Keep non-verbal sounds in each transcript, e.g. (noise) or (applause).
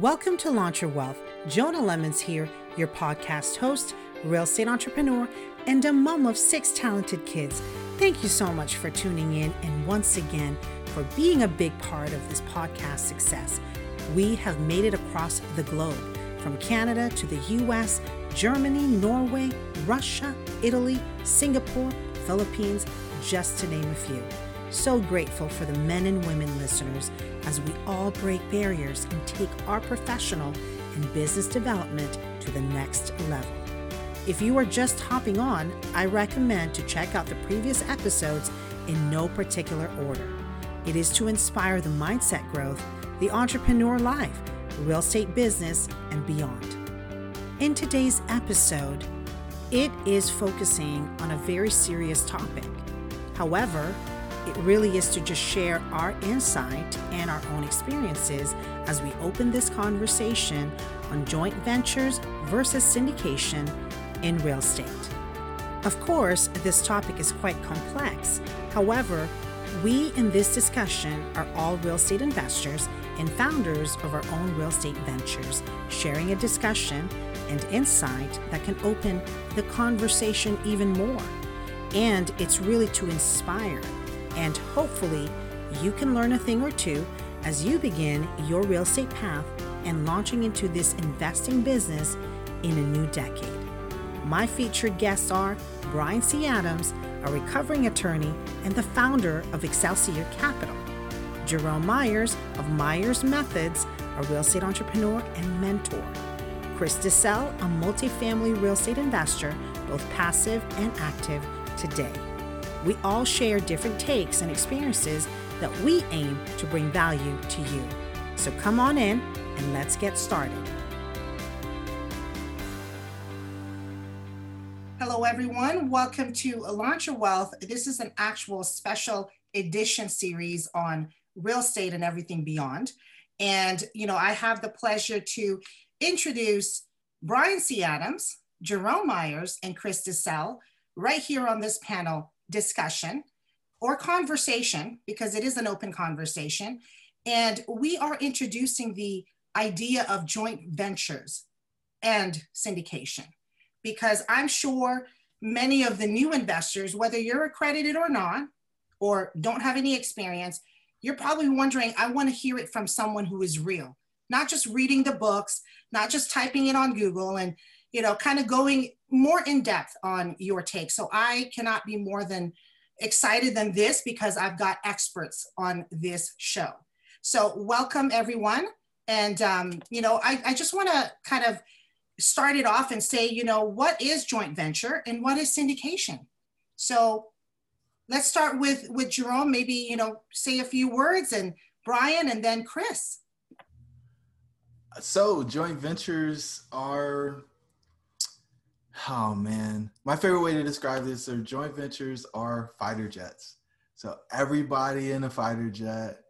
Welcome to Launch Your Wealth. Jonah Lemons here, your podcast host, real estate entrepreneur, and a mom of six talented kids. Thank you so much for tuning in and once again for being a big part of this podcast success. We have made it across the globe from Canada to the US, Germany, Norway, Russia, Italy, Singapore, Philippines, just to name a few. So grateful for the men and women listeners as we all break barriers and take our professional and business development to the next level. If you are just hopping on, I recommend to check out the previous episodes in no particular order. It is to inspire the mindset growth, the entrepreneur life, real estate business, and beyond. In today's episode, it is focusing on a very serious topic. However, it really is to just share our insight and our own experiences as we open this conversation on joint ventures versus syndication in real estate. Of course, this topic is quite complex. However, we in this discussion are all real estate investors and founders of our own real estate ventures, sharing a discussion and insight that can open the conversation even more. And it's really to inspire and hopefully you can learn a thing or two as you begin your real estate path and launching into this investing business in a new decade. My featured guests are Brian C. Adams, a recovering attorney and the founder of Excelsior Capital, Jerome Myers of Myers Methods, a real estate entrepreneur and mentor, Chris DeSell, a multifamily real estate investor, both passive and active today. We all share different takes and experiences that we aim to bring value to you. So come on in and let's get started. Hello, everyone. Welcome to Your Wealth. This is an actual special edition series on real estate and everything beyond. And, you know, I have the pleasure to introduce Brian C. Adams, Jerome Myers, and Chris DeSell right here on this panel discussion or conversation, because it is an open conversation. And we are introducing the idea of joint ventures and syndication, because I'm sure many of the new investors, whether you're accredited or not, or don't have any experience, you're probably wondering, I want to hear it from someone who is real, not just reading the books, not just typing it on Google and, you know, kind of going more in depth on your take. So I cannot be more than excited than this because I've got experts on this show. So welcome everyone. And, um, you know, I, I just want to kind of start it off and say, you know, what is joint venture and what is syndication? So let's start with, with Jerome, maybe, you know, say a few words and Brian and then Chris. So joint ventures are Oh man, my favorite way to describe this are joint ventures are fighter jets. So everybody in a fighter jet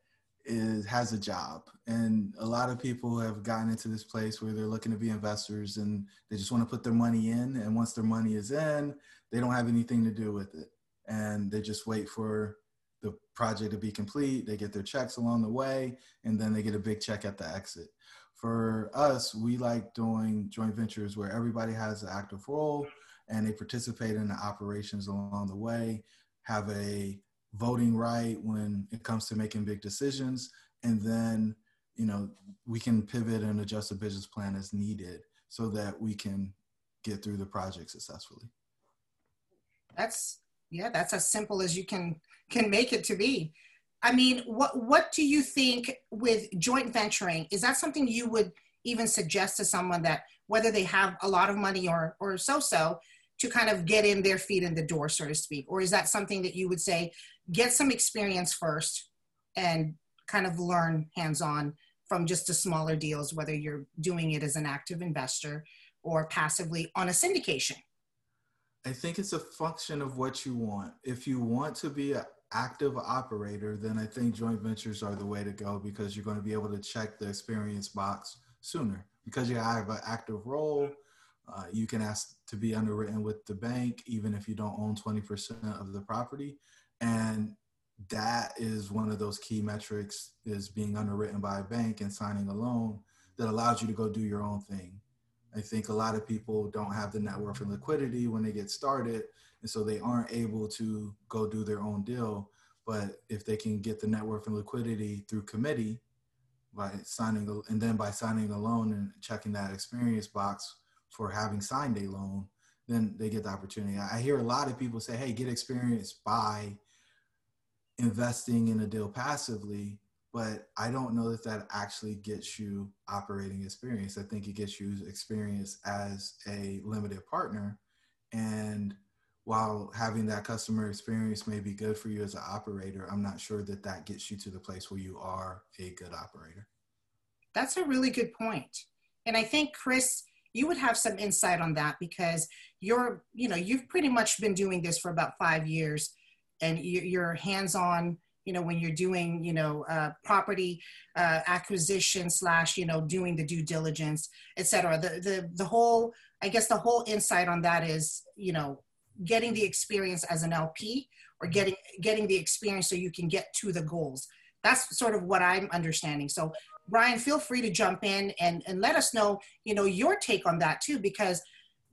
is has a job, and a lot of people have gotten into this place where they're looking to be investors and they just want to put their money in, and once their money is in, they don't have anything to do with it, and they just wait for the project to be complete. They get their checks along the way, and then they get a big check at the exit for us, we like doing joint ventures where everybody has an active role and they participate in the operations along the way, have a voting right when it comes to making big decisions, and then you know we can pivot and adjust the business plan as needed so that we can get through the project successfully. That's yeah, that's as simple as you can can make it to be. I mean, what what do you think with joint venturing? Is that something you would even suggest to someone that whether they have a lot of money or or so so to kind of get in their feet in the door, so to speak? Or is that something that you would say get some experience first and kind of learn hands on from just the smaller deals, whether you're doing it as an active investor or passively on a syndication? I think it's a function of what you want. If you want to be a active operator, then I think joint ventures are the way to go because you're going to be able to check the experience box sooner. Because you have an active role, uh, you can ask to be underwritten with the bank, even if you don't own 20% of the property. And that is one of those key metrics is being underwritten by a bank and signing a loan that allows you to go do your own thing. I think a lot of people don't have the net worth and liquidity when they get started, and so they aren't able to go do their own deal. But if they can get the net worth and liquidity through committee by signing, and then by signing a loan and checking that experience box for having signed a loan, then they get the opportunity. I hear a lot of people say, hey, get experience by investing in a deal passively but I don't know that that actually gets you operating experience. I think it gets you experience as a limited partner. And while having that customer experience may be good for you as an operator, I'm not sure that that gets you to the place where you are a good operator. That's a really good point. And I think, Chris, you would have some insight on that because you're, you know, you've pretty much been doing this for about five years and you're hands on you know when you're doing you know uh, property uh, acquisition slash you know doing the due diligence etc the, the the whole i guess the whole insight on that is you know getting the experience as an lp or getting getting the experience so you can get to the goals. That's sort of what i'm understanding. So brian feel free to jump in and and let us know you know your take on that too because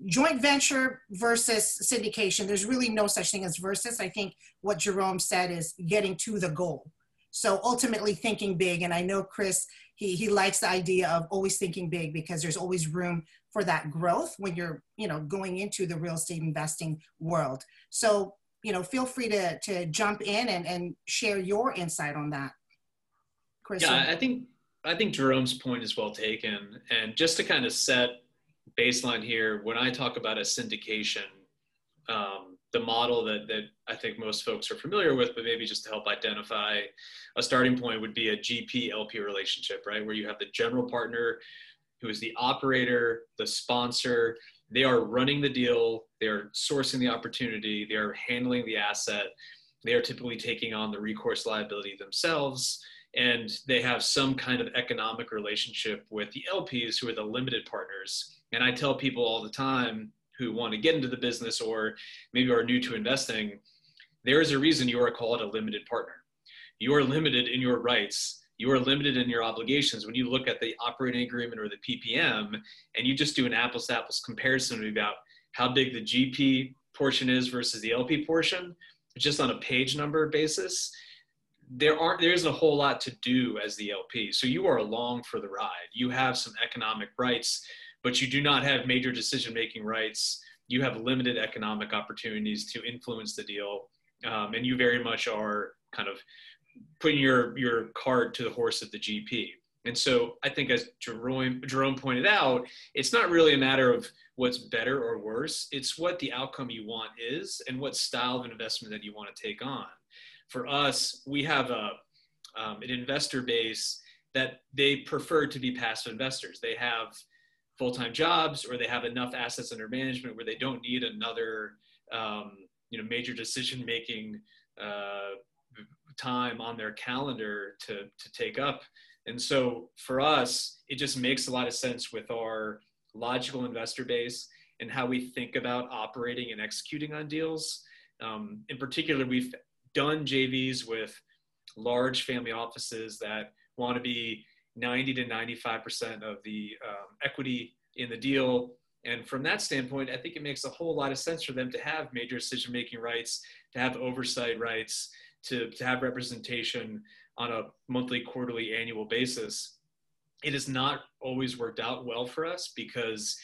joint venture versus syndication. There's really no such thing as versus. I think what jerome said is getting to the goal. So ultimately thinking big. And i know chris he, he likes the idea of always thinking big because there's always room for that growth when you're you know going into the real estate investing world. So you know feel free to to jump in and and share your insight on that chris. Yeah i think i think jerome's point is well taken. And just to kind of set baseline here, when I talk about a syndication, um, the model that, that I think most folks are familiar with, but maybe just to help identify a starting point would be a GP LP relationship, right? Where you have the general partner who is the operator, the sponsor, they are running the deal, they're sourcing the opportunity, they are handling the asset, they are typically taking on the recourse liability themselves, and they have some kind of economic relationship with the LPs who are the limited partners and I tell people all the time who want to get into the business or maybe are new to investing, there is a reason you are called a limited partner. You are limited in your rights. You are limited in your obligations. When you look at the operating agreement or the PPM and you just do an apples to apples comparison about how big the GP portion is versus the LP portion, just on a page number basis, there aren't there isn't a whole lot to do as the LP. So you are along for the ride. You have some economic rights but you do not have major decision making rights. You have limited economic opportunities to influence the deal, um, and you very much are kind of putting your your cart to the horse of the GP. And so I think, as Jerome, Jerome pointed out, it's not really a matter of what's better or worse. It's what the outcome you want is and what style of investment that you want to take on. For us, we have a, um, an investor base that they prefer to be passive investors. They have full-time jobs or they have enough assets under management where they don't need another um, you know major (laughs) decision making uh, time on their calendar to to take up. And so for us it just makes a lot of sense with our logical investor base and how we think about operating and executing on deals. Um, in particular we've done jvs with large family offices that want to be 90 to 95% of the um, equity in the deal. And from that standpoint, I think it makes a whole lot of sense for them to have major decision making rights, to have oversight rights, to, to have representation on a monthly, quarterly, annual basis. It has not always worked out well for us because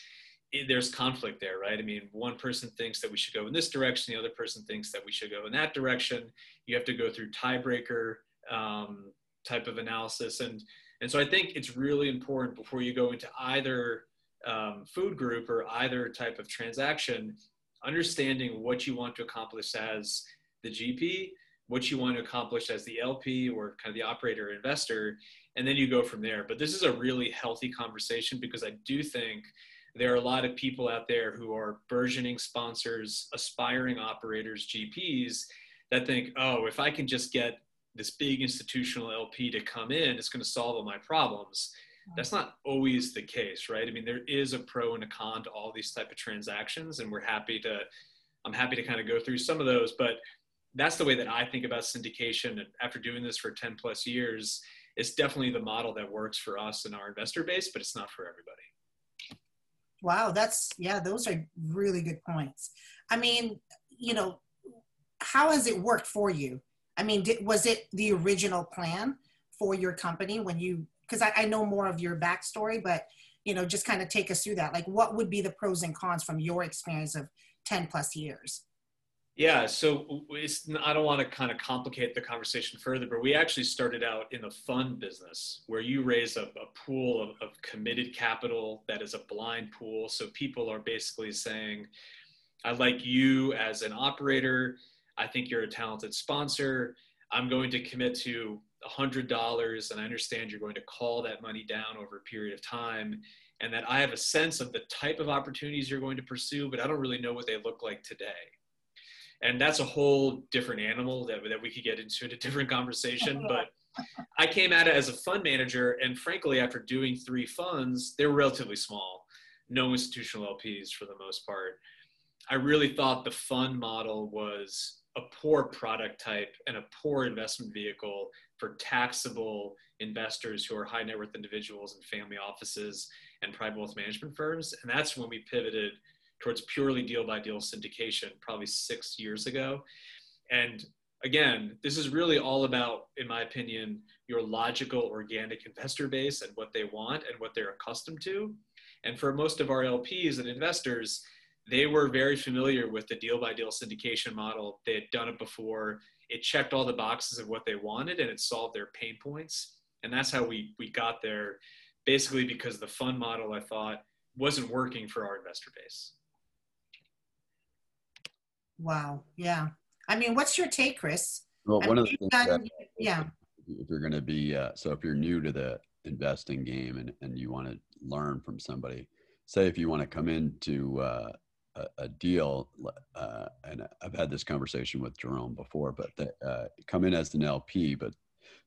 it, there's conflict there, right? I mean, one person thinks that we should go in this direction, the other person thinks that we should go in that direction. You have to go through tiebreaker um, type of analysis, and and so I think it's really important before you go into either um, food group or either type of transaction, understanding what you want to accomplish as the GP, what you want to accomplish as the LP or kind of the operator investor, and then you go from there. But this is a really healthy conversation because I do think there are a lot of people out there who are burgeoning sponsors, aspiring operators, GPs that think, oh, if I can just get this big institutional LP to come in, it's going to solve all my problems. That's not always the case, right? I mean, there is a pro and a con to all these type of transactions, and we're happy to. I'm happy to kind of go through some of those, but that's the way that I think about syndication. And after doing this for 10 plus years, it's definitely the model that works for us and our investor base, but it's not for everybody. Wow, that's yeah, those are really good points. I mean, you know, how has it worked for you? I mean, did, was it the original plan for your company when you? Because I, I know more of your backstory, but you know, just kind of take us through that. Like, what would be the pros and cons from your experience of ten plus years? Yeah, so I don't want to kind of complicate the conversation further, but we actually started out in the fund business where you raise a, a pool of, of, committed capital that is a blind pool. So people are basically saying, I like you as an operator. I think you're a talented sponsor. I'm going to commit to $100 and I understand you're going to call that money down over a period of time and that I have a sense of the type of opportunities you're going to pursue, but I don't really know what they look like today and that's a whole different animal that, that we could get into in a different conversation (laughs) but i came at it as a fund manager and frankly after doing three funds they were relatively small no institutional lps for the most part i really thought the fund model was a poor product type and a poor investment vehicle for taxable investors who are high net worth individuals and family offices and private wealth management firms and that's when we pivoted towards purely deal by deal syndication probably six years ago. And again, this is really all about, in my opinion, your logical organic investor base and what they want and what they're accustomed to. And for most of our LPs and investors, they were very familiar with the deal by deal syndication model. They had done it before. It checked all the boxes of what they wanted and it solved their pain points. And that's how we, we got there, basically because the fund model, I thought, wasn't working for our investor base. Wow. Yeah. I mean, what's your take, Chris? Well, I one mean, of the things done, that, yeah. If you're going to be, uh, so if you're new to the investing game and, and you want to learn from somebody, say if you want to come into uh, a, a, deal, uh, and I've had this conversation with Jerome before, but the, uh, come in as an LP, but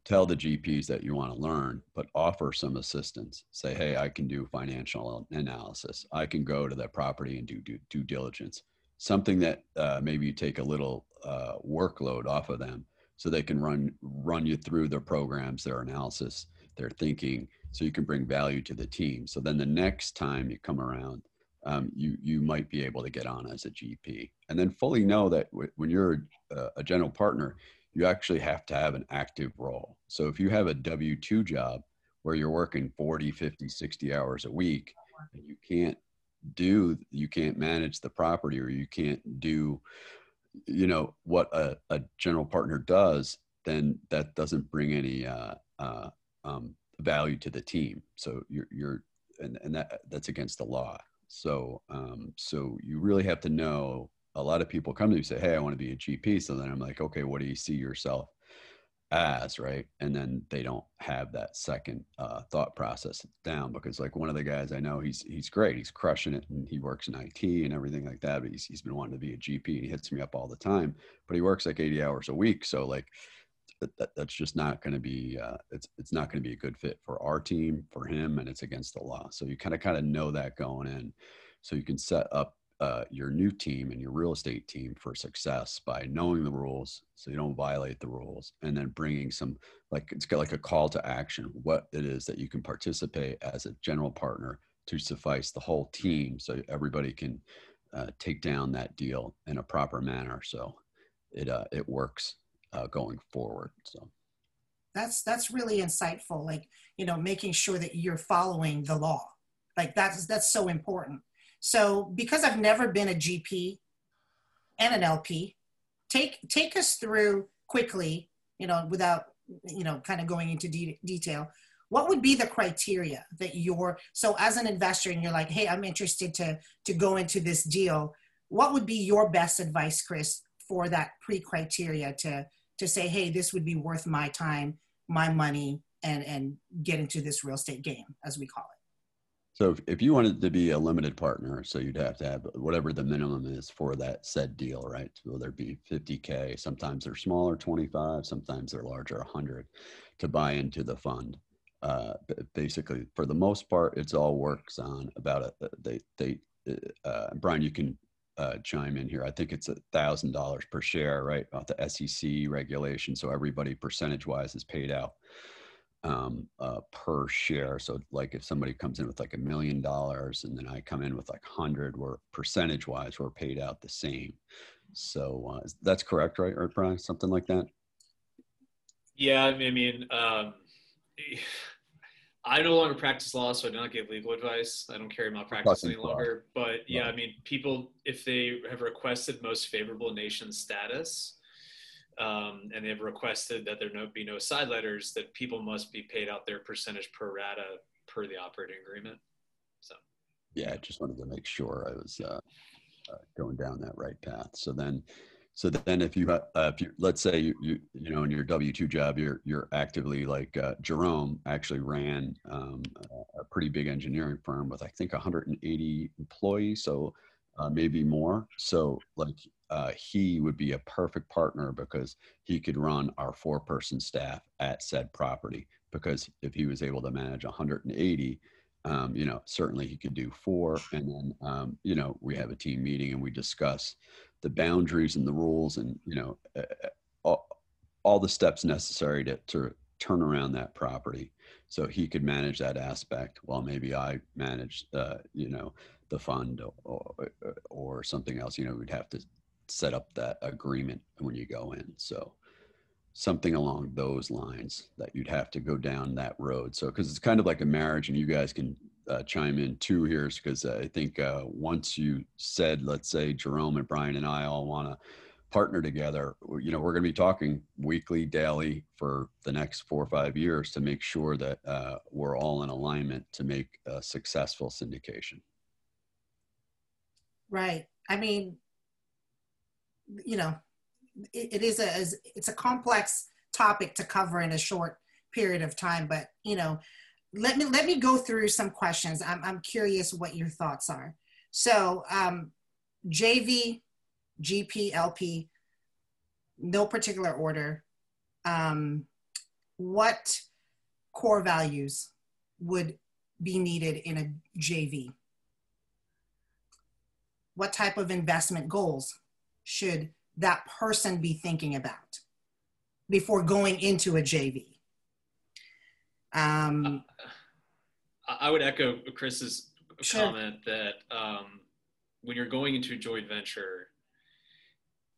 tell the GPs that you want to learn, but offer some assistance. Say, hey, I can do financial analysis. I can go to that property and do due, due diligence something that uh, maybe you take a little uh, workload off of them so they can run run you through their programs their analysis their thinking so you can bring value to the team so then the next time you come around um, you you might be able to get on as a gp and then fully know that w- when you're a, a general partner you actually have to have an active role. So if you have a w2 job where you're working 40 50 60 hours a week and you can't do you can't manage the property or you can't do you know what a, a general partner does then that doesn't bring any uh, uh, um, value to the team. So you're, you're and, and that that's against the law so um, so you really have to know a lot of people come to me and say hey i want to be a gp so then i'm like okay what do you see yourself as? Right? And then they don't have that second uh, thought process down because like one of the guys i know he's he's great. He's crushing it and he works in it and everything like that but he's, he's been wanting to be a gp and he hits me up all the time but he works like 80 hours a week. So like that, that that's just not going to be uh, it's it's not going to be a good fit for our team for him and it's against the law. So you kind of kind of know that going in. So you can set up uh, your new team and your real estate team for success by knowing the rules so you don't violate the rules and then bringing some like it's got like a call to action what it is that you can participate as a general partner to suffice the whole team so everybody can uh, take down that deal in a proper manner. So it uh, it works uh, going forward so that's that's really insightful like you know making sure that you're following the law like that's that's so important so because I've never been a GP and an LP, take take us through quickly, you know, without you know, kind of going into de- detail. What would be the criteria that you're so as an investor and you're like, hey, I'm interested to to go into this deal. What would be your best advice, Chris, for that pre-criteria to to say, hey, this would be worth my time, my money, and and get into this real estate game, as we call it. So if, you wanted to be a limited partner, so you'd have to have whatever the minimum is for that said deal, right? So there be 50K, sometimes they're smaller, 25, sometimes they're larger, 100 to buy into the fund. Uh, basically, for the most part, it's all works on about a, they, they, uh, Brian, you can uh, chime in here. I think it's a thousand dollars per share, right? About the SEC regulation. So everybody percentage wise is paid out um, uh, per share. So like if somebody comes in with like a million dollars and then I come in with like hundred, we're percentage wise, we're paid out the same. So uh, that's correct, right? Or Brian, something like that? Yeah, I mean, um, I no longer practice law, so I do not give legal advice. I don't carry malpractice any longer. But yeah, I mean, people, if they have requested most favorable nation status, um, and they've requested that there no, be no side letters, that people must be paid out their percentage pro rata per the operating agreement. So, yeah, I just wanted to make sure I was uh, uh, going down that right path. So then, so then if you, uh, if you, let's say you, you, you know, in your W-2 job, you're, you're actively like uh, Jerome actually ran um, a pretty big engineering firm with, I think 180 employees. So uh, maybe more. So like uh, he would be a perfect partner because he could run our four person staff at said property. Because if he was able to manage 180, um, you know, certainly he could do four. And then, um, you know, we have a team meeting and we discuss the boundaries and the rules and, you know, all, all the steps necessary to, to turn around that property. So he could manage that aspect while maybe I manage, uh, you know, the fund or, or something else. You know, we'd have to set up that agreement when you go in. So something along those lines that you'd have to go down that road. So because it's kind of like a marriage, and you guys can uh, chime in too here, because I think uh, once you said, let's say Jerome and Brian and I all want to partner together, you know, we're going to be talking weekly, daily for the next four or five years to make sure that uh, we're all in alignment to make a successful syndication. Right. I mean, you know, it, it is a it's a complex topic to cover in a short period of time. But you know, let me let me go through some questions. I'm I'm curious what your thoughts are. So um, JV, GP, LP, no particular order. Um, what core values would be needed in a JV? What type of investment goals should that person be thinking about before going into a JV? Um, I would echo Chris's sure. comment that um, when you're going into a joint venture,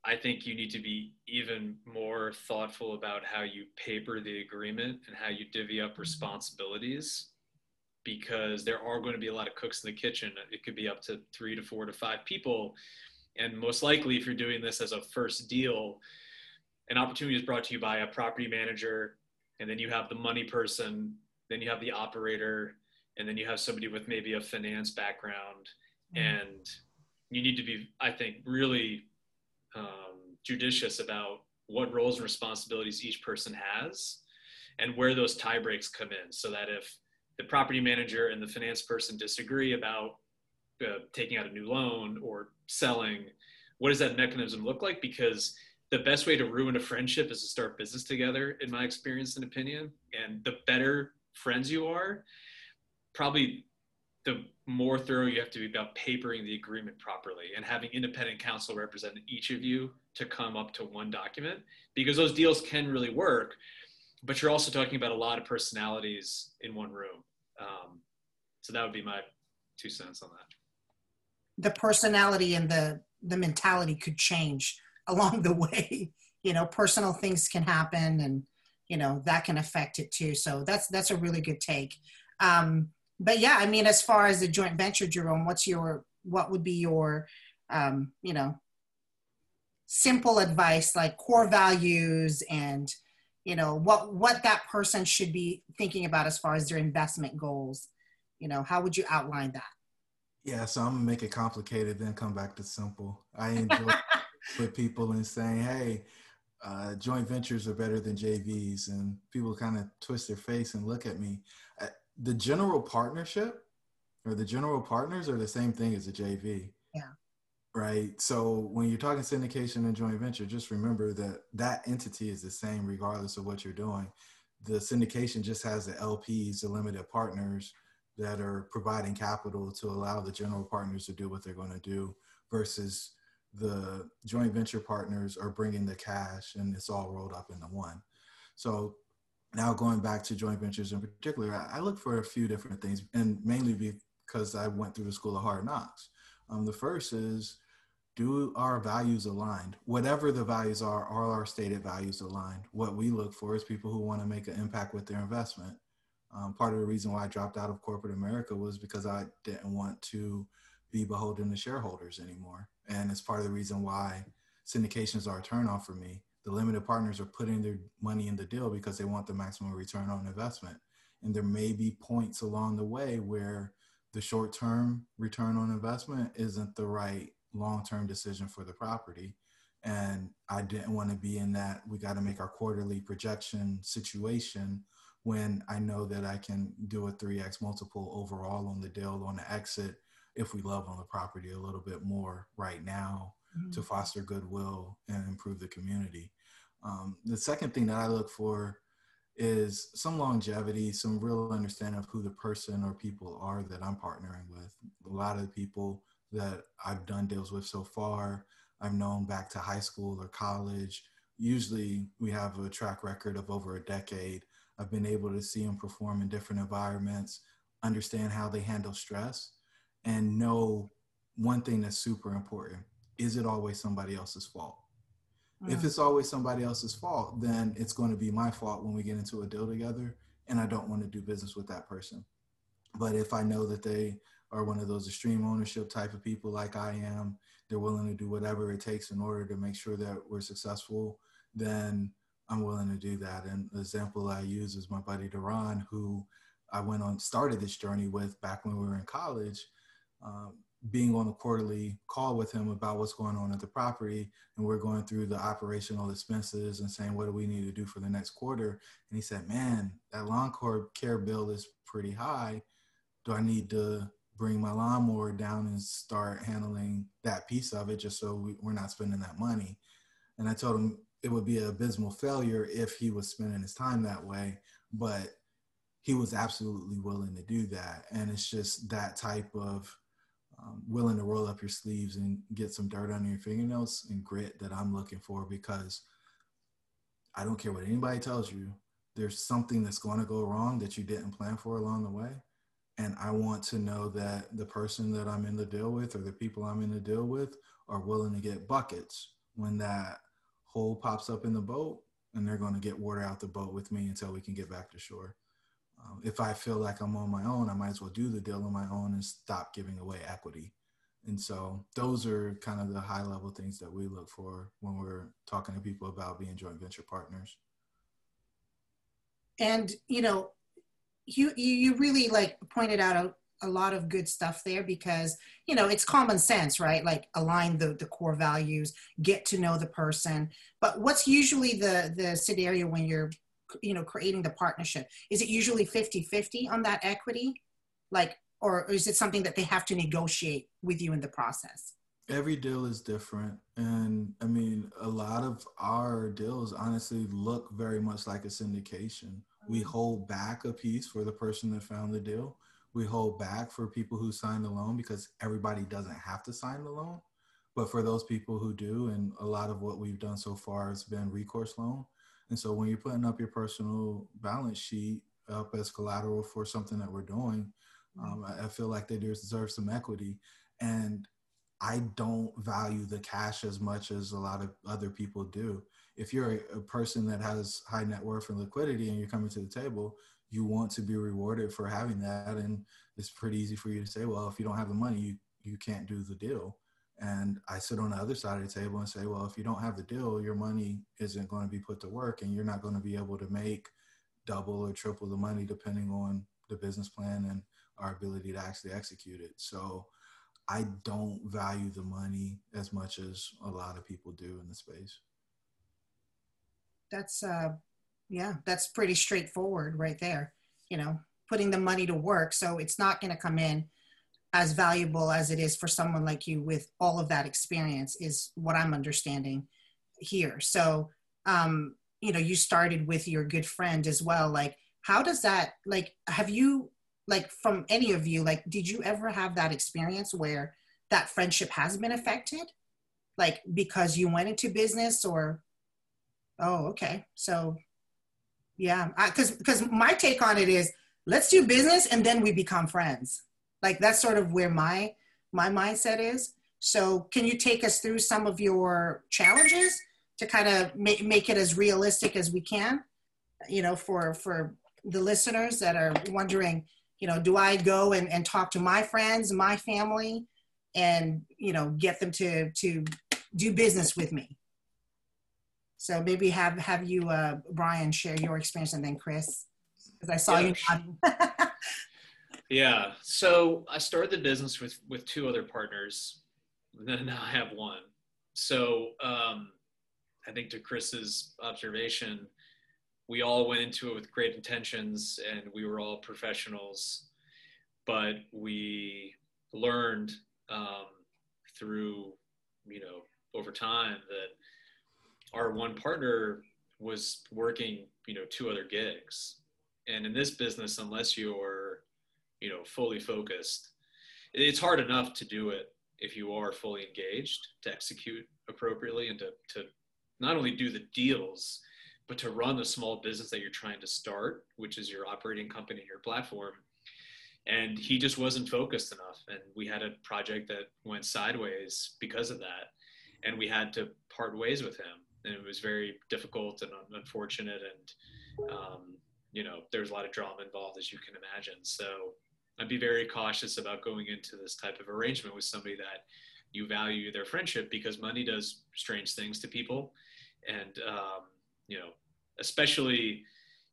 I think you need to be even more thoughtful about how you paper the agreement and how you divvy up responsibilities because there are going to be a lot of cooks in the kitchen. It could be up to three to four to five people and most likely, if you're doing this as a first deal, an opportunity is brought to you by a property manager, and then you have the money person, then you have the operator, and then you have somebody with maybe a finance background. Mm-hmm. And you need to be, I think, really um, judicious about what roles and responsibilities each person has and where those tie breaks come in so that if the property manager and the finance person disagree about uh, taking out a new loan or selling what does that mechanism look like because the best way to ruin a friendship is to start business together in my experience and opinion. And the better friends you are probably the more thorough you have to be about papering the agreement properly and having independent counsel represent each of you to come up to one document because those deals can really work but you're also talking about a lot of personalities in one room. Um, so that would be my two cents on that. The personality and the the mentality could change (laughs) along the way you know personal things can happen and you know that can affect it too. So that's that's a really good take. Um but yeah i mean as far as the joint venture jerome what's your what would be your um you know simple advice like core values and you know what what that person should be thinking about as far as their investment goals? You know how would you outline that? Yeah, so I'm gonna make it complicated, then come back to simple. I (laughs) enjoy with people and saying, "Hey, uh, joint ventures are better than JVs," and people kind of twist their face and look at me. Uh, the general partnership or the general partners are the same thing as a JV. Yeah. Right. So when you're talking syndication and joint venture, just remember that that entity is the same regardless of what you're doing. The syndication just has the LPs, the limited partners that are providing capital to allow the general partners to do what they're going to do versus the joint venture partners are bringing the cash and it's all rolled up into one. So now going back to joint ventures in particular, I, look for a few different things, and mainly because I went through the school of hard knocks. Um, the first is do our values aligned? Whatever the values are, are our stated values aligned? What we look for is people who want to make an impact with their investment. Um, part of the reason why I dropped out of corporate America was because I didn't want to be beholden to shareholders anymore. And it's part of the reason why syndications are a turnoff for me. The limited partners are putting their money in the deal because they want the maximum return on investment. And there may be points along the way where the short term return on investment isn't the right long term decision for the property. And I didn't want to be in that we got to make our quarterly projection situation when I know that I can do a 3x multiple overall on the deal on the exit if we love on the property a little bit more right now mm-hmm. to foster goodwill and improve the community. Um, the second thing that I look for is some longevity, some real understanding of who the person or people are that I'm partnering with. A lot of the people that I've done deals with so far, I've known back to high school or college. Usually we have a track record of over a decade. I've been able to see them perform in different environments, understand how they handle stress, and know one thing that's super important is it always somebody else's fault? Mm. If it's always somebody else's fault, then it's going to be my fault when we get into a deal together, and I don't want to do business with that person. But if I know that they are one of those extreme ownership type of people like I am, they're willing to do whatever it takes in order to make sure that we're successful, then I'm willing to do that. And the example I use is my buddy Duran, who I went on, started this journey with back when we were in college. Um, being on a quarterly call with him about what's going on at the property and we're going through the operational expenses and saying what do we need to do for the next quarter and he said man that lawn care bill is pretty high do i need to bring my lawnmower down and start handling that piece of it just so we, we're not spending that money. And I told him it would be an abysmal failure if he was spending his time that way, but he was absolutely willing to do that. And it's just that type of um, willing to roll up your sleeves and get some dirt under your fingernails and grit that I'm looking for because I don't care what anybody tells you. There's something that's going to go wrong that you didn't plan for along the way and I want to know that the person that I'm in the deal with or the people I'm in the deal with are willing to get buckets when that hole pops up in the boat and they're going to get water out the boat with me until we can get back to shore. Um, if I feel like I'm on my own, I might as well do the deal on my own and stop giving away equity. And so those are kind of the high level things that we look for when we're talking to people about being joint venture partners. And, you know, you you really like pointed out a, a lot of good stuff there because you know it's common sense right like align the the core values get to know the person but what's usually the the scenario when you're you know creating the partnership is it usually 50 50 on that equity like or is it something that they have to negotiate with you in the process every deal is different and i mean a lot of our deals honestly look very much like a syndication we mm-hmm. hold back a piece for the person that found the deal. We hold back for people who signed the loan because everybody doesn't have to sign the loan. But for those people who do, and a lot of what we've done so far has been recourse loan. And so when you're putting up your personal balance sheet up as collateral for something that we're doing, um, I, I feel like they deserve some equity. And I don't value the cash as much as a lot of other people do if you're a, a person that has high net worth and liquidity and you're coming to the table, you want to be rewarded for having that. And it's pretty easy for you to say, well, if you don't have the money, you, you can't do the deal. And I sit on the other side of the table and say, well, if you don't have the deal, your money isn't going to be put to work and you're not going to be able to make double or triple the money depending on the business plan and our ability to actually execute it. So I don't value the money as much as a lot of people do in the space that's uh yeah that's pretty straightforward right there you know putting the money to work so it's not going to come in as valuable as it is for someone like you with all of that experience is what i'm understanding here so um you know you started with your good friend as well like how does that like have you like from any of you like did you ever have that experience where that friendship has been affected like because you went into business or Oh, okay. So Yeah, because because my take on it is let's do business and then we become friends. Like that's sort of where my my mindset is. So can you take us through some of your challenges to kind of make, make it as realistic as we can? You know, for for the listeners that are wondering, you know, do I go and, and talk to my friends, my family, and you know, get them to to do business with me? So maybe have have you, uh, Brian, share your experience, and then Chris, because I saw yeah. you. (laughs) yeah. So I started the business with with two other partners. And then now I have one. So um, I think to Chris's observation, we all went into it with great intentions, and we were all professionals, but we learned um, through you know over time that our one partner was working, you know, two other gigs. And in this business, unless you're, you know, fully focused, it's hard enough to do it if you are fully engaged to execute appropriately and to, to not only do the deals, but to run the small business that you're trying to start, which is your operating company, your platform. And he just wasn't focused enough. And we had a project that went sideways because of that. And we had to part ways with him and it was very difficult and unfortunate and um, you know there's a lot of drama involved as you can imagine so i'd be very cautious about going into this type of arrangement with somebody that you value their friendship because money does strange things to people. And um, you know especially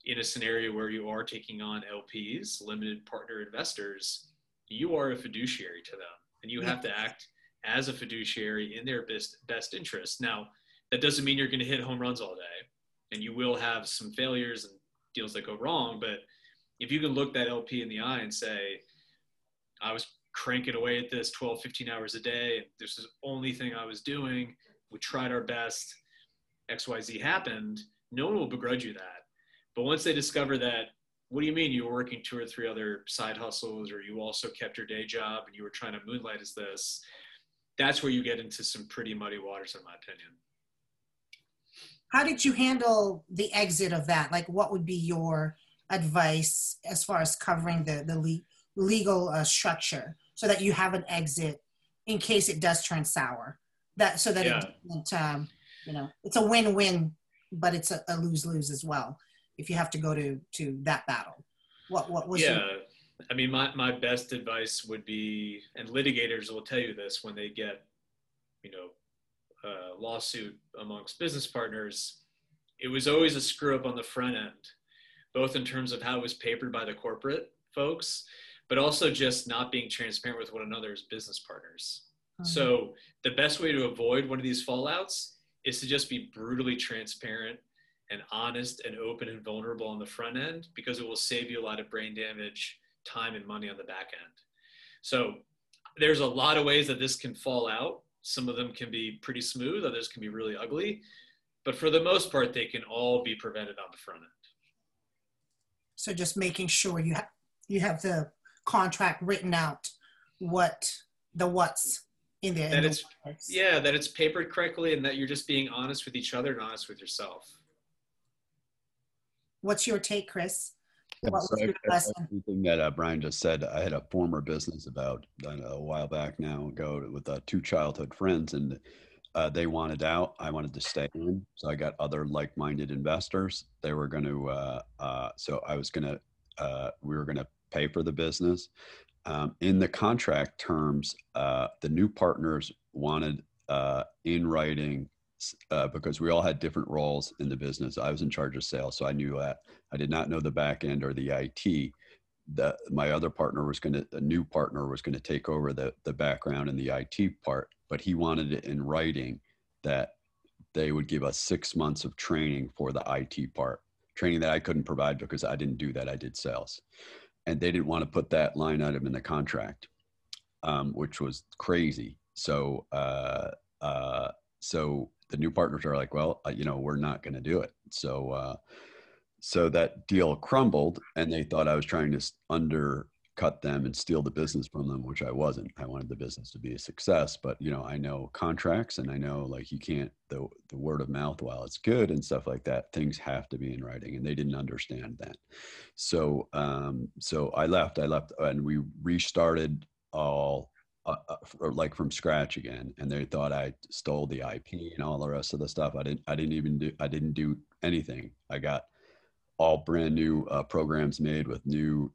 in a scenario where you are taking on lps limited partner investors you are a fiduciary to them and you have to act as a fiduciary in their best best interest. Now that doesn't mean you're going to hit home runs all day and you will have some failures and deals that go wrong but if you can look that lp in the eye and say i was cranking away at this 12 15 hours a day this is the only thing i was doing we tried our best xyz happened no one will begrudge you that. But once they discover that what do you mean you were working two or three other side hustles or you also kept your day job and you were trying to moonlight as this? That's where you get into some pretty muddy waters in my opinion. How did you handle the exit of that? Like, what would be your advice as far as covering the the le- legal uh, structure so that you have an exit in case it does turn sour? That so that yeah. it um, you know, it's a win-win, but it's a, a lose-lose as well. If you have to go to to that battle, what what was yeah. Your- I mean, my, my best advice would be, and litigators will tell you this when they get, you know, uh, lawsuit amongst business partners, it was always a screw up on the front end, both in terms of how it was papered by the corporate folks, but also just not being transparent with one another as business partners. Mm-hmm. So the best way to avoid one of these fallouts is to just be brutally transparent and honest and open and vulnerable on the front end because it will save you a lot of brain damage, time, and money on the back end. So there's a lot of ways that this can fall out some of them can be pretty smooth, others can be really ugly. But for the most part, they can all be prevented on the front end. So just making sure you have you have the contract written out, what the what's in there. That it's the yeah, that it's papered correctly, and that you're just being honest with each other and honest with yourself. What's your take, Chris? What so everything that uh, Brian just said, I had a former business about uh, a while back now ago with uh, two childhood friends, and uh, they wanted out. I wanted to stay in, so I got other like-minded investors. They were going to, uh, uh, so I was going to, we were going to pay for the business. Um, in the contract terms, the new partners wanted in writing uh, because we all had different roles in the business. I was in charge of sales, so I knew that. I did not know the back end or the IT. That my other partner was going to, a new partner was going to take over the the background and the IT part, but he wanted it in writing that they would give us six months of training for the IT part, training that I couldn't provide because I didn't do that. I did sales, and they didn't want to put that line item in the contract, um, which was crazy. So, uh, uh, so the new partners are like, well, uh, you know, we're not going to do it. So, uh, so that deal crumbled, and they thought I was trying to under cut them and steal the business from them, which I wasn't. I wanted the business to be a success, but you know, I know contracts and I know like you can't the the word of mouth while it's good and stuff like that, things have to be in writing and they didn't understand that. So um so I left, I left and we restarted all uh, uh, like from scratch again and they thought I stole the IP and all the rest of the stuff. I didn't I didn't even do I didn't do anything. I got all brand new uh, programs made with new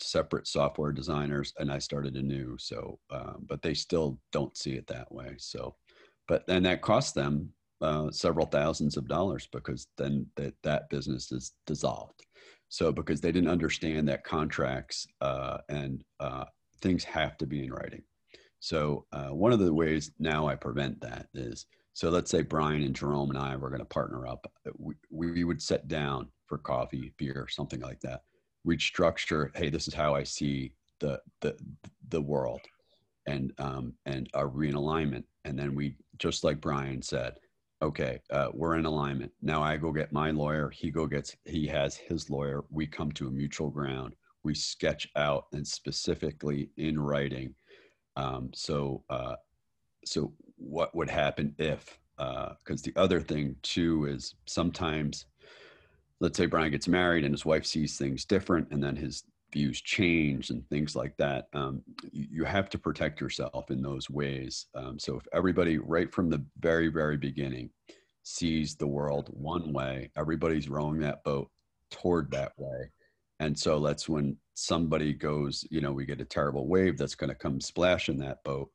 separate software designers and i started anew so um, but they still don't see it that way so but and that cost them uh, several thousands of dollars because then that that business is dissolved. So because they didn't understand that contracts uh, and uh, things have to be in writing. So uh, one of the ways now i prevent that is so let's say brian and jerome and i were going to partner up we, we would sit down for coffee beer something like that we'd hey this is how i see the the the world and um and are we in alignment and then we just like brian said okay uh, we're in alignment. Now i go get my lawyer. He go gets he has his lawyer. We come to a mutual ground. We sketch out and specifically in writing um, so uh, so what would happen if because uh, the other thing too is sometimes let's say Brian gets married and his wife sees things different and then his views change and things like that. Um, you, you, have to protect yourself in those ways. Um, so if everybody right from the very, very beginning sees the world one way, everybody's rowing that boat toward that way. And so that's when somebody goes, you know, we get a terrible wave that's going to come splash in that boat.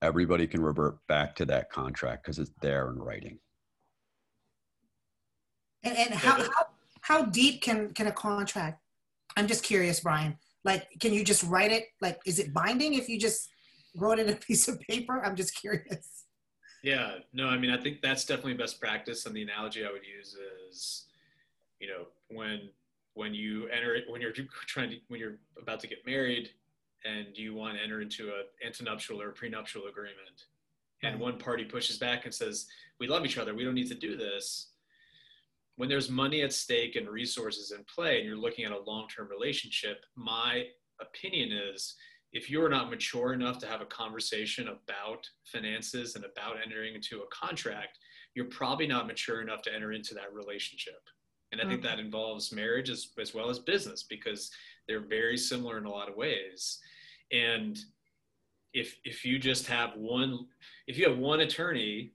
Everybody can revert back to that contract because it's there in writing. And, and how, how, how deep can, can a contract? I'm just curious, Brian. Like, can you just write it? Like, is it binding if you just wrote it in a (laughs) piece of paper? I'm just curious. Yeah, no, I mean, I think that's definitely best practice. And the analogy I would use is, you know, when when you enter it, when you're trying to, when you're about to get married, and you want to enter into a antenuptial or prenuptial agreement, and one party pushes back and says, "We love each other. We don't need to do this." When there's money at stake and resources in play and you're looking at a long-term relationship my opinion is if you're not mature enough to have a conversation about finances and about entering into a contract you're probably not mature enough to enter into that relationship. And i think mm-hmm. that involves marriage as, as well as business because they're very similar in a lot of ways. And if if you just have one if you have one attorney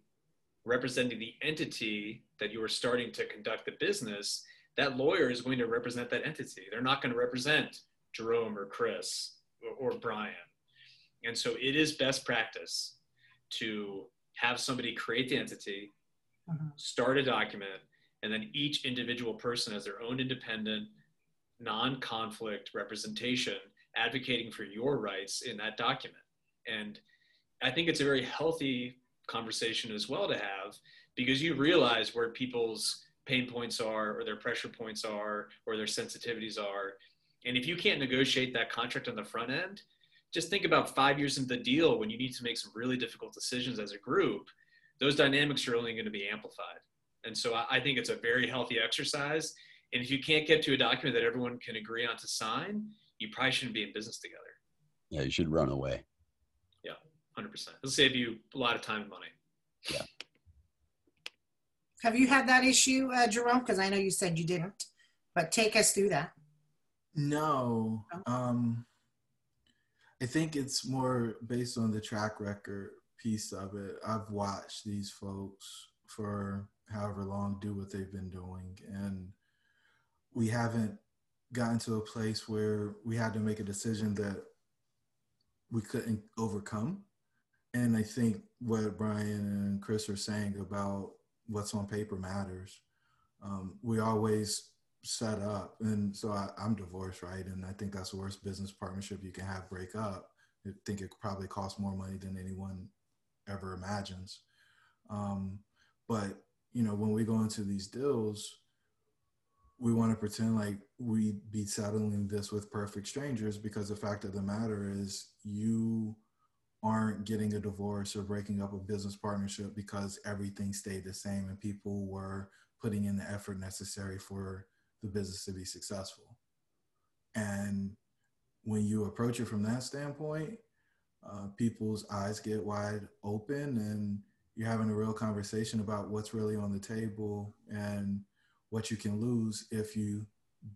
representing the entity that you are starting to conduct the business, that lawyer is going to represent that entity. They're not going to represent Jerome or Chris or, or Brian. And so it is best practice to have somebody create the entity, uh-huh. start a document, and then each individual person has their own independent, non conflict representation advocating for your rights in that document. And I think it's a very healthy conversation as well to have because you realize where people's pain points are or their pressure points are or their sensitivities are and if you can't negotiate that contract on the front end just think about five years into the deal when you need to make some really difficult decisions as a group those dynamics are only going to be amplified and so i think it's a very healthy exercise and if you can't get to a document that everyone can agree on to sign you probably shouldn't be in business together yeah you should run away yeah 100%. It'll save you a lot of time and money. Yeah. Have you had that issue, uh, Jerome? Because I know you said you didn't, but take us through that. No. Um, I think it's more based on the track record piece of it. I've watched these folks for however long do what they've been doing, and we haven't gotten to a place where we had to make a decision that we couldn't overcome and I think what Brian and Chris are saying about what's on paper matters. Um, we always set up, and so I, am divorced, right? And I think that's the worst business partnership you can have break up. I think it probably costs more money than anyone ever imagines. Um, but you know, when we go into these deals, we want to pretend like we'd be settling this with perfect strangers because the fact of the matter is you aren't getting a divorce or breaking up a business partnership because everything stayed the same and people were putting in the effort necessary for the business to be successful. And when you approach it from that standpoint, uh, people's eyes get wide open and you're having a real conversation about what's really on the table and what you can lose if you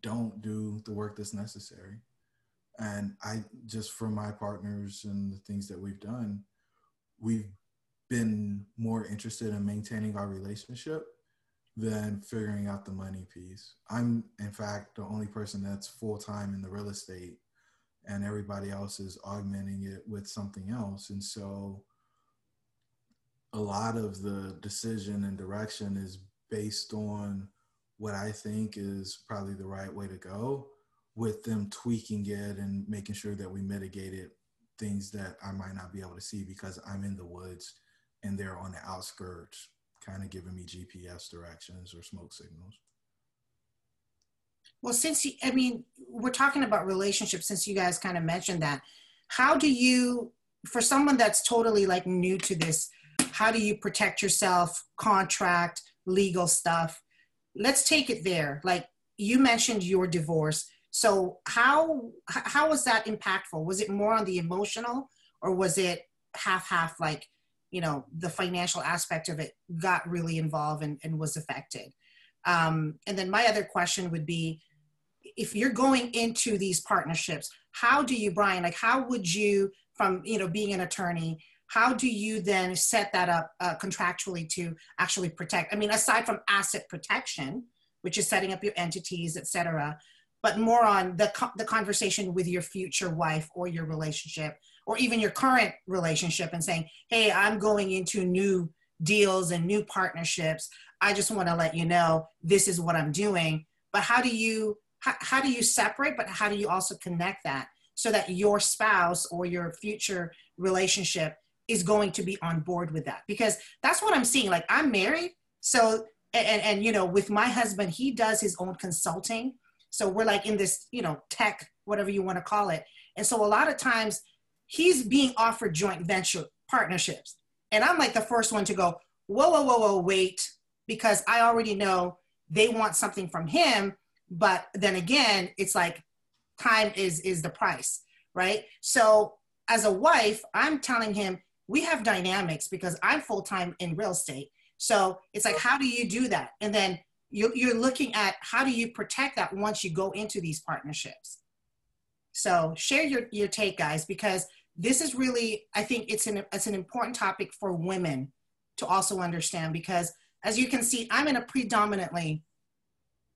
don't do the work that's necessary. And I just from my partners and the things that we've done, we've been more interested in maintaining our relationship than figuring out the money piece. I'm in fact the only person that's full time in the real estate and everybody else is augmenting it with something else. And so a lot of the decision and direction is based on what I think is probably the right way to go with them tweaking it and making sure that we mitigated things that I might not be able to see because I'm in the woods and they're on the outskirts, kind of giving me GPS directions or smoke signals. Well, since you, I mean, we're talking about relationships, since you guys kind of mentioned that, how do you, for someone that's totally like new to this, how do you protect yourself, contract, legal stuff? Let's take it there. Like you mentioned your divorce. So how how was that impactful? Was it more on the emotional or was it half half like, you know, the financial aspect of it got really involved and, and was affected? Um, and then my other question would be if you're going into these partnerships, how do you, Brian, like how would you, from you know being an attorney, how do you then set that up uh, contractually to actually protect? I mean, aside from asset protection, which is setting up your entities, et cetera, but more on the, the conversation with your future wife or your relationship or even your current relationship and saying, hey, I'm going into new deals and new partnerships. I just want to let you know this is what I'm doing. But how do you how, how do you separate, but how do you also connect that so that your spouse or your future relationship is going to be on board with that because that's what i'm seeing like i'm married so and and you know with my husband he does his own consulting so we're like in this you know tech whatever you want to call it and so a lot of times he's being offered joint venture partnerships and i'm like the first one to go whoa whoa whoa whoa wait because i already know they want something from him but then again it's like time is is the price right so as a wife i'm telling him we have dynamics because I'm full time in real estate. So it's like, how do you do that? And then you're, you're looking at how do you protect that once you go into these partnerships. So share your, your take, guys, because this is really, I think it's an, it's an important topic for women to also understand because as you can see, I'm in a predominantly,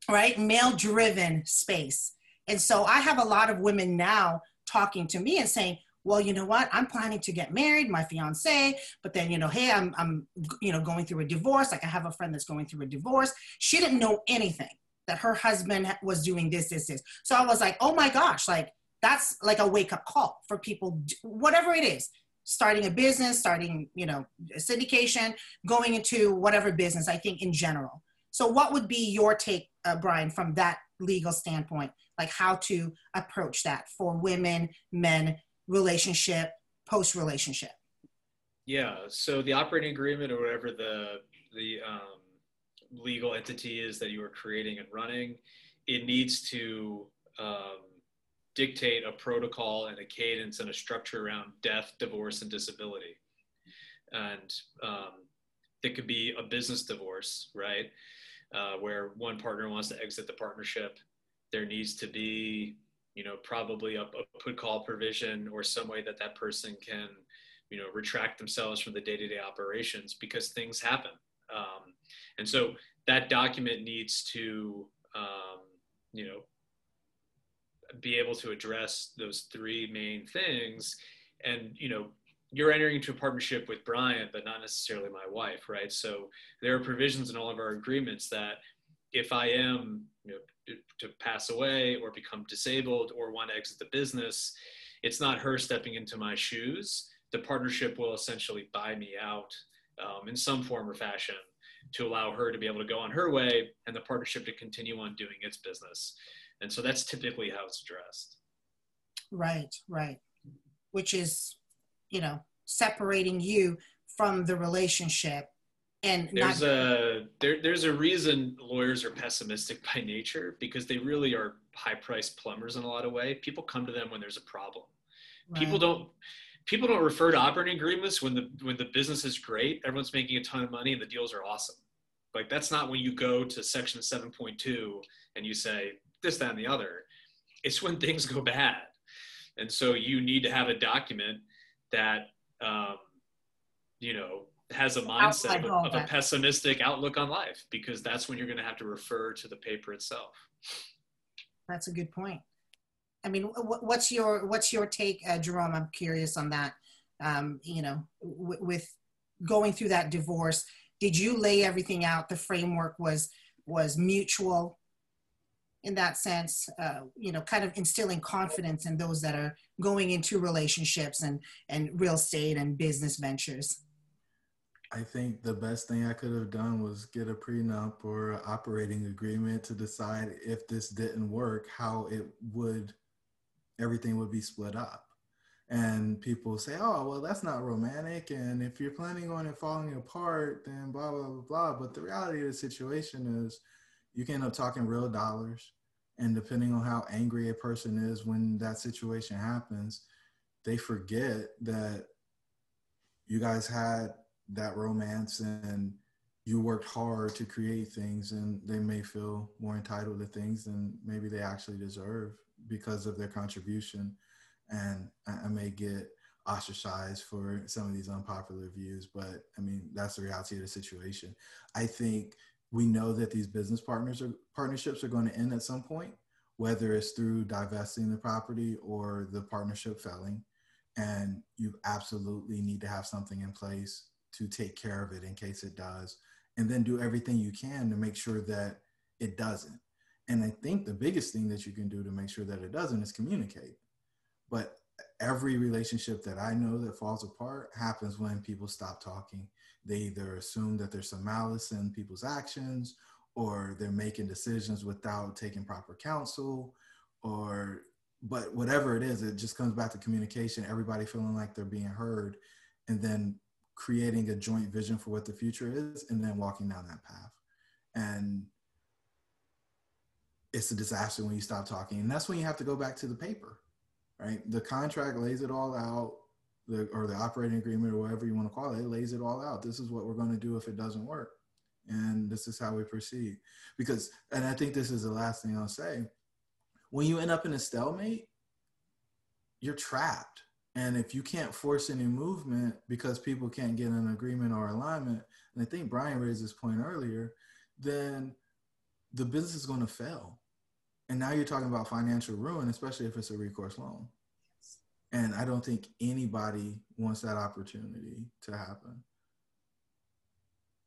right, male driven space. And so I have a lot of women now talking to me and saying, well, you know what? I'm planning to get married, my fiance, but then, you know, hey, I'm, I'm, you know, going through a divorce. Like I have a friend that's going through a divorce. She didn't know anything that her husband was doing this, this, this. So I was like, oh my gosh, like that's like a wake up call for people, whatever it is, starting a business, starting, you know, a syndication, going into whatever business, I think in general. So what would be your take, uh, Brian, from that legal standpoint? Like how to approach that for women, men, relationship, post relationship? Yeah. So the operating agreement or whatever the the um, legal entity is that you are creating and running, it needs to um, dictate a protocol and a cadence and a structure around death, divorce, and disability. And um, it could be a business divorce, right? Uh, where one partner wants to exit the partnership. There needs to be you know, probably a, a put call provision or some way that that person can, you know, retract themselves from the day-to-day operations because things happen. Um, and so that document needs to, um, you know, be able to address those three main things. And, you know, you're entering into a partnership with Brian, but not necessarily my wife, right? So there are provisions in all of our agreements that if I am you know, to pass away or become disabled or want to exit the business, it's not her stepping into my shoes. The partnership will essentially buy me out um, in some form or fashion to allow her to be able to go on her way and the partnership to continue on doing its business. And so that's typically how it's addressed. Right, right. Which is, you know, separating you from the relationship and there's a there, there's a reason lawyers are pessimistic (laughs) by nature because they really are high priced plumbers in a lot of way. People come to them when there's a problem. Right. People don't people don't refer to operating agreements when the when the business is great, everyone's making a ton of money and the deals are awesome. Like that's not when you go to section 7.2 and you say this, that, and the other. It's when things go bad. And so you need to have a document that um, you know has a mindset of, of a pessimistic outlook on life because that's when you're going to have to refer to the paper itself. That's a good point. I mean, what's your what's your take, uh, Jerome? I'm curious on that. Um, you know, w- with going through that divorce, did you lay everything out? The framework was was mutual in that sense. Uh, you know, kind of instilling confidence in those that are going into relationships and and real estate and business ventures. I think the best thing I could have done was get a prenup or operating agreement to decide if this didn't work, how it would everything would be split up. And people say, oh, well, that's not romantic. And if you're planning on it falling apart, then blah, blah, blah, blah. But the reality of the situation is you can end up talking real dollars. And depending on how angry a person is when that situation happens, they forget that you guys had that romance and you worked hard to create things and they may feel more entitled to things than maybe they actually deserve because of their contribution. And I, may get ostracized for some of these unpopular views, but I mean, that's the reality of the situation. I think we know that these business partners or partnerships are going to end at some point, whether it's through divesting the property or the partnership failing. And you absolutely need to have something in place to take care of it in case it does. And then do everything you can to make sure that it doesn't. And I think the biggest thing that you can do to make sure that it doesn't is communicate. But every relationship that I know that falls apart happens when people stop talking. They either assume that there's some malice in people's actions or they're making decisions without taking proper counsel or but whatever it is it just comes back to communication everybody feeling like they're being heard and then creating a joint vision for what the future is and then walking down that path and it's a disaster when you stop talking. And that's when you have to go back to the paper, right? The contract lays it all out, the, or the operating agreement, or whatever you want to call it, it lays it all out. This is what we're going to do if it doesn't work. And this is how we proceed. Because, and I think this is the last thing I'll say when you end up in a stalemate, you're trapped. And if you can't force any movement because people can't get an agreement or alignment, and I think Brian raised this point earlier, then the business is going to fail and now you're talking about financial ruin, especially if it's a recourse loan. Yes. And I don't think anybody wants that opportunity to happen.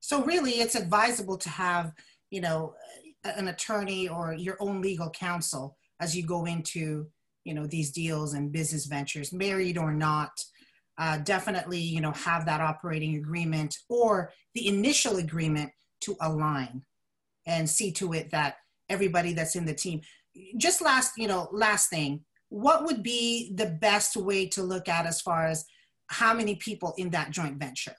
So really it's advisable to have, you know, an attorney or your own legal counsel as you go into, you know, these deals and business ventures, married or not. Uh, definitely, you know, have that operating agreement or the initial agreement to align and see to it that everybody that's in the team. Just last, you know, last thing, what would be the best way to look at as far as how many people in that joint venture?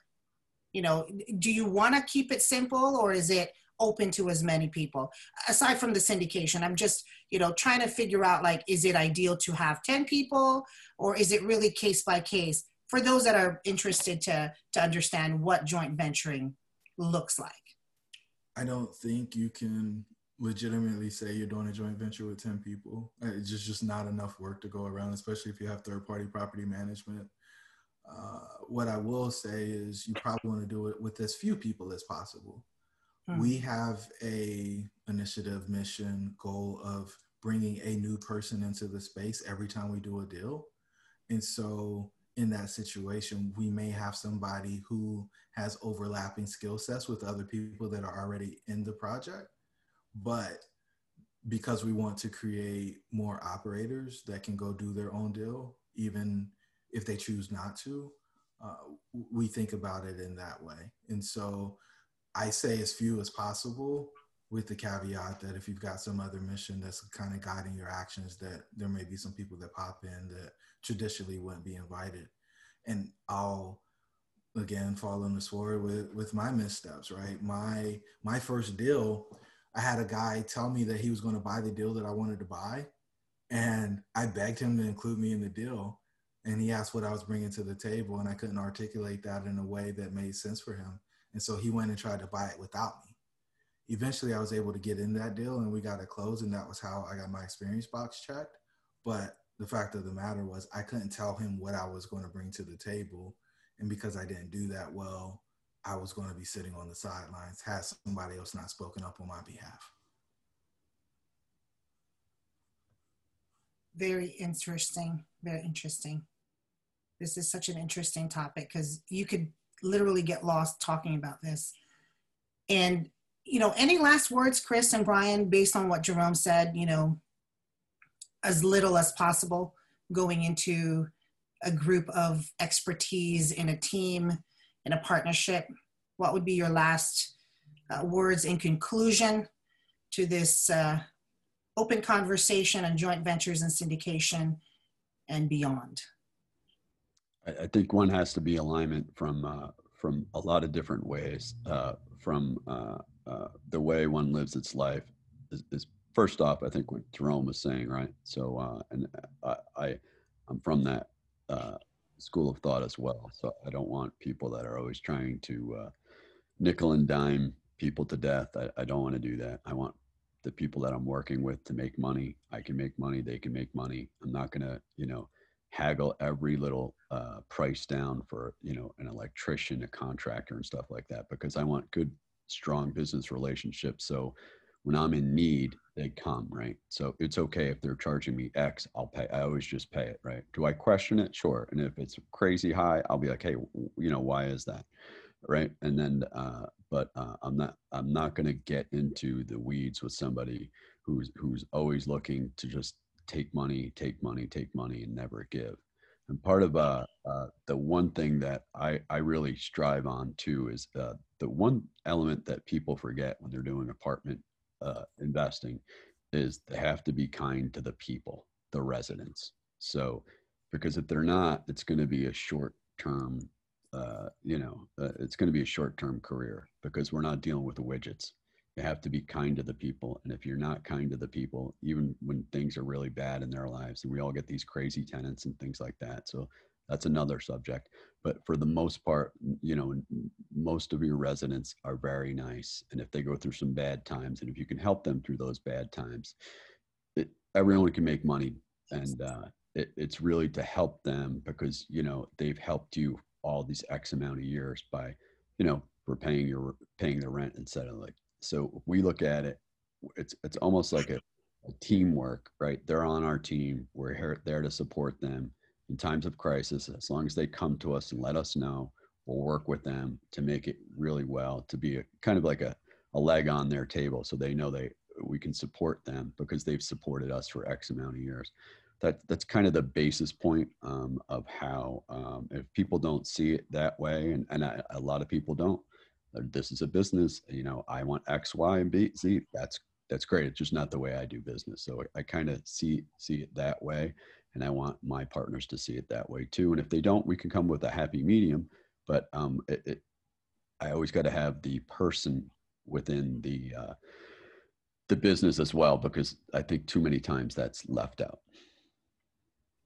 You know, do you want to keep it simple or is it open to as many people? Aside from the syndication, I'm just, you know, trying to figure out like, is it ideal to have 10 people or is it really case by case for those that are interested to, to understand what joint venturing looks like? I don't think you can legitimately say you're doing a joint venture with 10 people. Uh, it's just, just not enough work to go around, especially if you have third party property management. Uh, what I will say is you probably want to do it with as few people as possible. Hmm. We have a initiative, mission, goal of bringing a new person into the space every time we do a deal. And so in that situation, we may have somebody who has overlapping skill sets with other people that are already in the project but because we want to create more operators that can go do their own deal, even if they choose not to, uh, we think about it in that way. And so I say as few as possible with the caveat that if you've got some other mission that's kind of guiding your actions, that there may be some people that pop in that traditionally wouldn't be invited. And I'll again fall on the sword with with my missteps, right? My my first deal I had a guy tell me that he was going to buy the deal that I wanted to buy. And I begged him to include me in the deal. And he asked what I was bringing to the table. And I couldn't articulate that in a way that made sense for him. And so he went and tried to buy it without me. Eventually, I was able to get in that deal and we got it closed. And that was how I got my experience box checked. But the fact of the matter was, I couldn't tell him what I was going to bring to the table. And because I didn't do that well, I was going to be sitting on the sidelines had somebody else not spoken up on my behalf. Very interesting. Very interesting. This is such an interesting topic because you could literally get lost talking about this. And, you know, any last words, Chris and Brian, based on what Jerome said, you know, as little as possible going into a group of expertise in a team in a partnership, what would be your last uh, words in conclusion to this uh, open conversation on joint ventures and syndication and beyond? I think one has to be alignment from uh, from a lot of different ways. Uh, from uh, uh, the way one lives its life is, is, first off, I think what Jerome was saying, right? So, and I, I, am from that school of thought as well. So I don't want people that are always trying to uh, nickel and dime people to death. I, I don't want to do that. I want the people that I'm working with to make money. I can make money. They can make money. I'm not to, you know, haggle every little uh, price down for, you know, an electrician, a contractor and stuff like that, because I want good, strong business relationships. So when I'm in need, they come, right? So it's okay if they're charging me X, I'll pay. I always just pay it, right? Do I question it? Sure. And if it's crazy high, I'll be like, hey, you know, why is that? Right. And then, uh, but uh, I'm not, I'm not going to get into the weeds with somebody who's, who's always looking to just take money, take money, take money and never give. And part of uh, uh, the one thing that I, I really strive on too is uh, the one element that people forget when they're doing apartment uh, investing is they have to be kind to the people, the residents. So, because if they're not, it's going to be a short term, uh, you know, uh, it's going to be a short term career because we're not dealing with the widgets. You have to be kind to the people. And if you're not kind to the people, even when things are really bad in their lives, and we all get these crazy tenants and things like that. So, that's another subject but for the most part you know most of your residents are very nice and if they go through some bad times and if you can help them through those bad times it, everyone can make money and uh, it, it's really to help them because you know they've helped you all these x amount of years by you know for paying your paying the rent instead of like so we look at it it's it's almost like a, a teamwork right they're on our team we're here there to support them in times of crisis, as long as they come to us and let us know, we'll work with them to make it really well, to be a kind of like a, a leg on their table so they know they we can support them because they've supported us for X amount of years. That that's kind of the basis point um, of how um, if people don't see it that way, and and I, a lot of people don't. Uh, this is a business, you know. I want X, Y, and B, Z. That's that's great. It's just not the way I do business. So I, I kind of see see it that way and I want my partners to see it that way too. And if they don't, we can come with a happy medium. But um, it, it, I always got to have the person within the uh, the business as well, because I think too many times that's left out.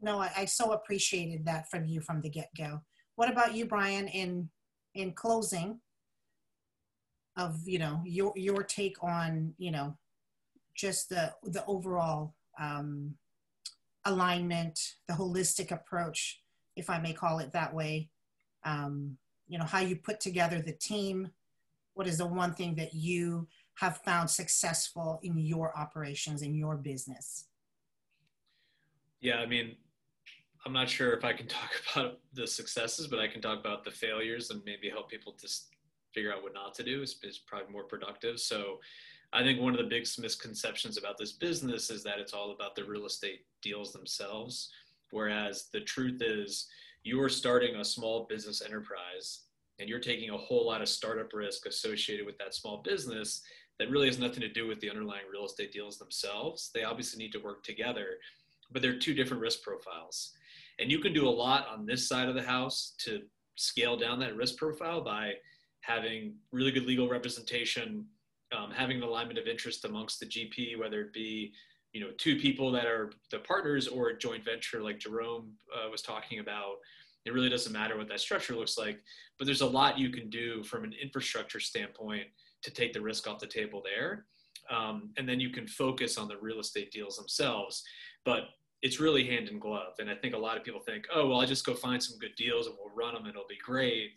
No, I, I so appreciated that from you from the get go. What about you, Brian? In in closing, of you know your your take on you know just the the overall um, alignment, the holistic approach, if I may call it that way. Um, you know, how you put together the team. What is the one thing that you have found successful in your operations, in your business? Yeah, I mean, I'm not sure if I can (laughs) talk about the successes, but I can talk about the failures and maybe help people just figure out what not to do is, is probably more productive. So I think one of the biggest misconceptions about this business is that it's all about the real estate deals themselves. Whereas the truth is, you are starting a small business enterprise and you're taking a whole lot of startup risk associated with that small business that really has nothing to do with the underlying real estate deals themselves. They obviously need to work together, but they're two different risk profiles. And you can do a lot on this side of the house to scale down that risk profile by having really good legal representation um, having an alignment of interest amongst the GP, whether it be you know two people that are the partners or a joint venture like Jerome uh, was talking about. It really doesn't matter what that structure looks like, but there's a lot you can do from an infrastructure standpoint to take the risk off the table there. Um, and then you can focus on the real estate deals themselves. But it's really hand in glove. And I think a lot of people think, oh, well, I'll just go find some good deals and we'll run them and it'll be great.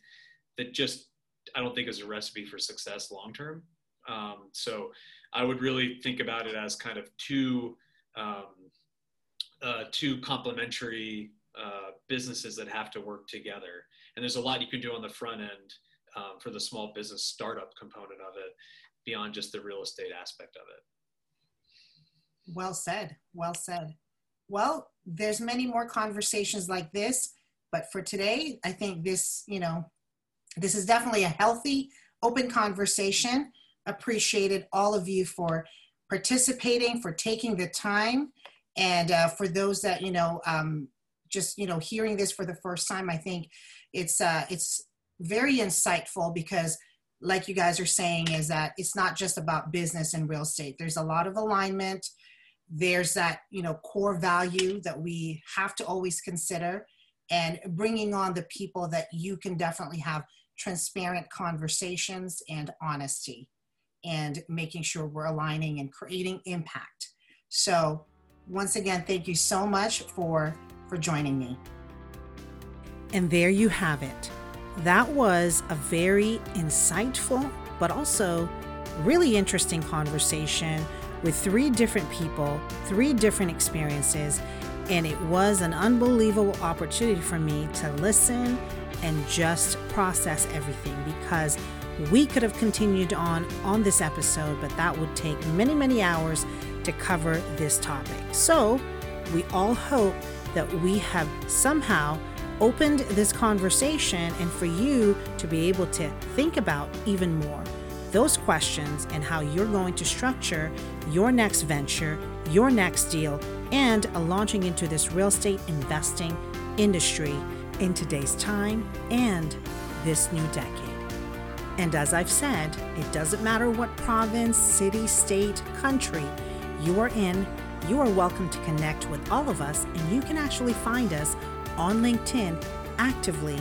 That just, I don't think is a recipe for success long term. Um, so I would really think about it as kind of two, um, uh, two complementary uh, businesses that have to work together. And there's a lot you can do on the front end um, for the small business startup component of it beyond just the real estate aspect of it. Well said. Well said. Well, there's many more conversations like this, but for today, I think this, you know, this is definitely a healthy, open conversation. Appreciated all of you for participating, for taking the time, and uh, for those that you know, um, just you know, hearing this for the first time, I think it's uh, it's very insightful because like you guys are saying is that it's not just about business and real estate. There's a lot of alignment. There's that you know core value that we have to always consider and bringing on the people that you can definitely have transparent conversations and honesty and making sure we're aligning and creating impact. So once again thank you so much for for joining me. And there you have it. That was a very insightful but also really interesting conversation with three different people, three different experiences, and it was an unbelievable opportunity for me to listen and just process everything because we could have continued on on this episode, but that would take many, many hours to cover this topic. So, we all hope that we have somehow opened this conversation and for you to be able to think about even more those questions and how you're going to structure your next venture, your next deal, and launching into this real estate investing industry in today's time and this new decade. And as I've said, it doesn't matter what province, city, state, country you are in, you are welcome to connect with all of us, and you can actually find us on LinkedIn actively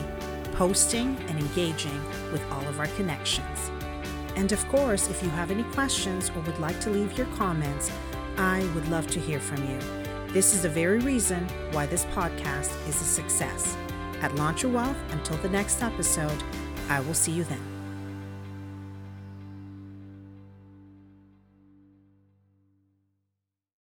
posting and engaging with all of our connections. And of course, if you have any questions or would like to leave your comments, I would love to hear from you. This is the very reason why this podcast is a success. At Launch Your Wealth, until the next episode, I will see you then.